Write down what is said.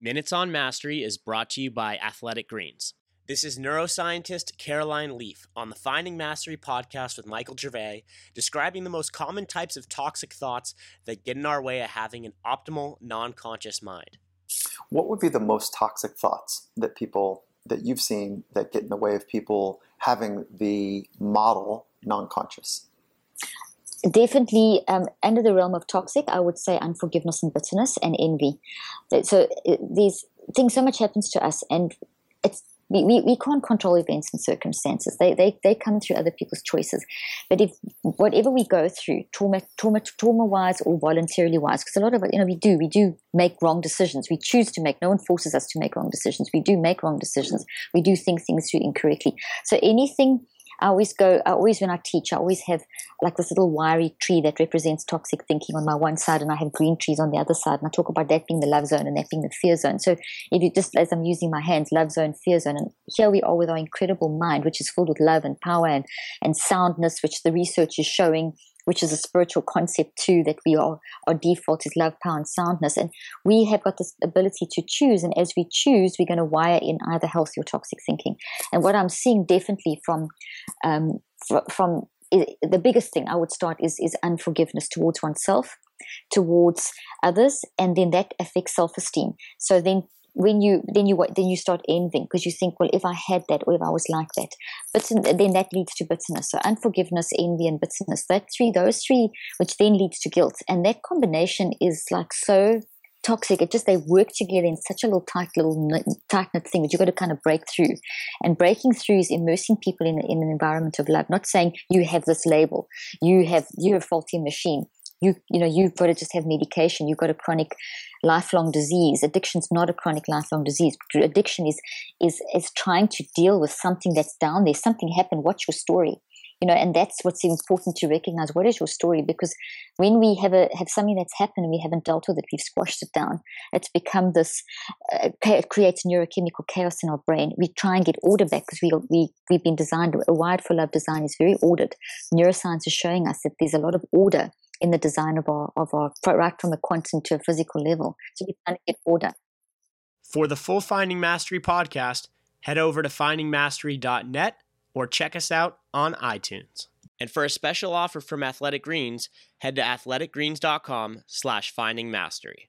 Minutes on Mastery is brought to you by Athletic Greens. This is neuroscientist Caroline Leaf on the Finding Mastery podcast with Michael Gervais, describing the most common types of toxic thoughts that get in our way of having an optimal, non conscious mind. What would be the most toxic thoughts that people that you've seen that get in the way of people having the model non conscious? Definitely um, under the realm of toxic, I would say unforgiveness and bitterness and envy. So these things, so much happens to us, and it's we, we, we can't control events and circumstances. They, they they come through other people's choices. But if whatever we go through, trauma trauma trauma wise or voluntarily wise, because a lot of it, you know, we do we do make wrong decisions. We choose to make. No one forces us to make wrong decisions. We do make wrong decisions. We do think things through incorrectly. So anything I always go, I always, when I teach, I always have like this little wiry tree that represents toxic thinking on my one side, and I have green trees on the other side. And I talk about that being the love zone and that being the fear zone. So if you just, as I'm using my hands, love zone, fear zone, and here we are with our incredible mind, which is filled with love and power and, and soundness, which the research is showing which is a spiritual concept too, that we are, our default is love, power, and soundness. And we have got this ability to choose. And as we choose, we're going to wire in either healthy or toxic thinking. And what I'm seeing definitely from, um, from the biggest thing I would start is, is unforgiveness towards oneself, towards others, and then that affects self esteem. So then when you then you then you start envying because you think, well, if I had that or if I was like that, but then that leads to bitterness. So unforgiveness, envy, and bitterness. That three, those three, which then leads to guilt, and that combination is like so toxic. It just they work together in such a little tight little tight knit thing that you've got to kind of break through. And breaking through is immersing people in in an environment of love. Not saying you have this label, you have you're a faulty machine you you know you've got to just have medication you've got a chronic lifelong disease. Addiction's not a chronic lifelong disease. Addiction is is is trying to deal with something that's down there. Something happened. What's your story. You know and that's what's important to recognize. What is your story? Because when we have a have something that's happened and we haven't dealt with it we've squashed it down. It's become this uh, it creates neurochemical chaos in our brain. We try and get order back because we, we we've been designed a wired for love design is very ordered. Neuroscience is showing us that there's a lot of order in the design of our, of our right from a quantum to a physical level. So we can get order. For the full Finding Mastery podcast, head over to findingmastery.net or check us out on iTunes. And for a special offer from Athletic Greens, head to athleticgreens.com slash findingmastery.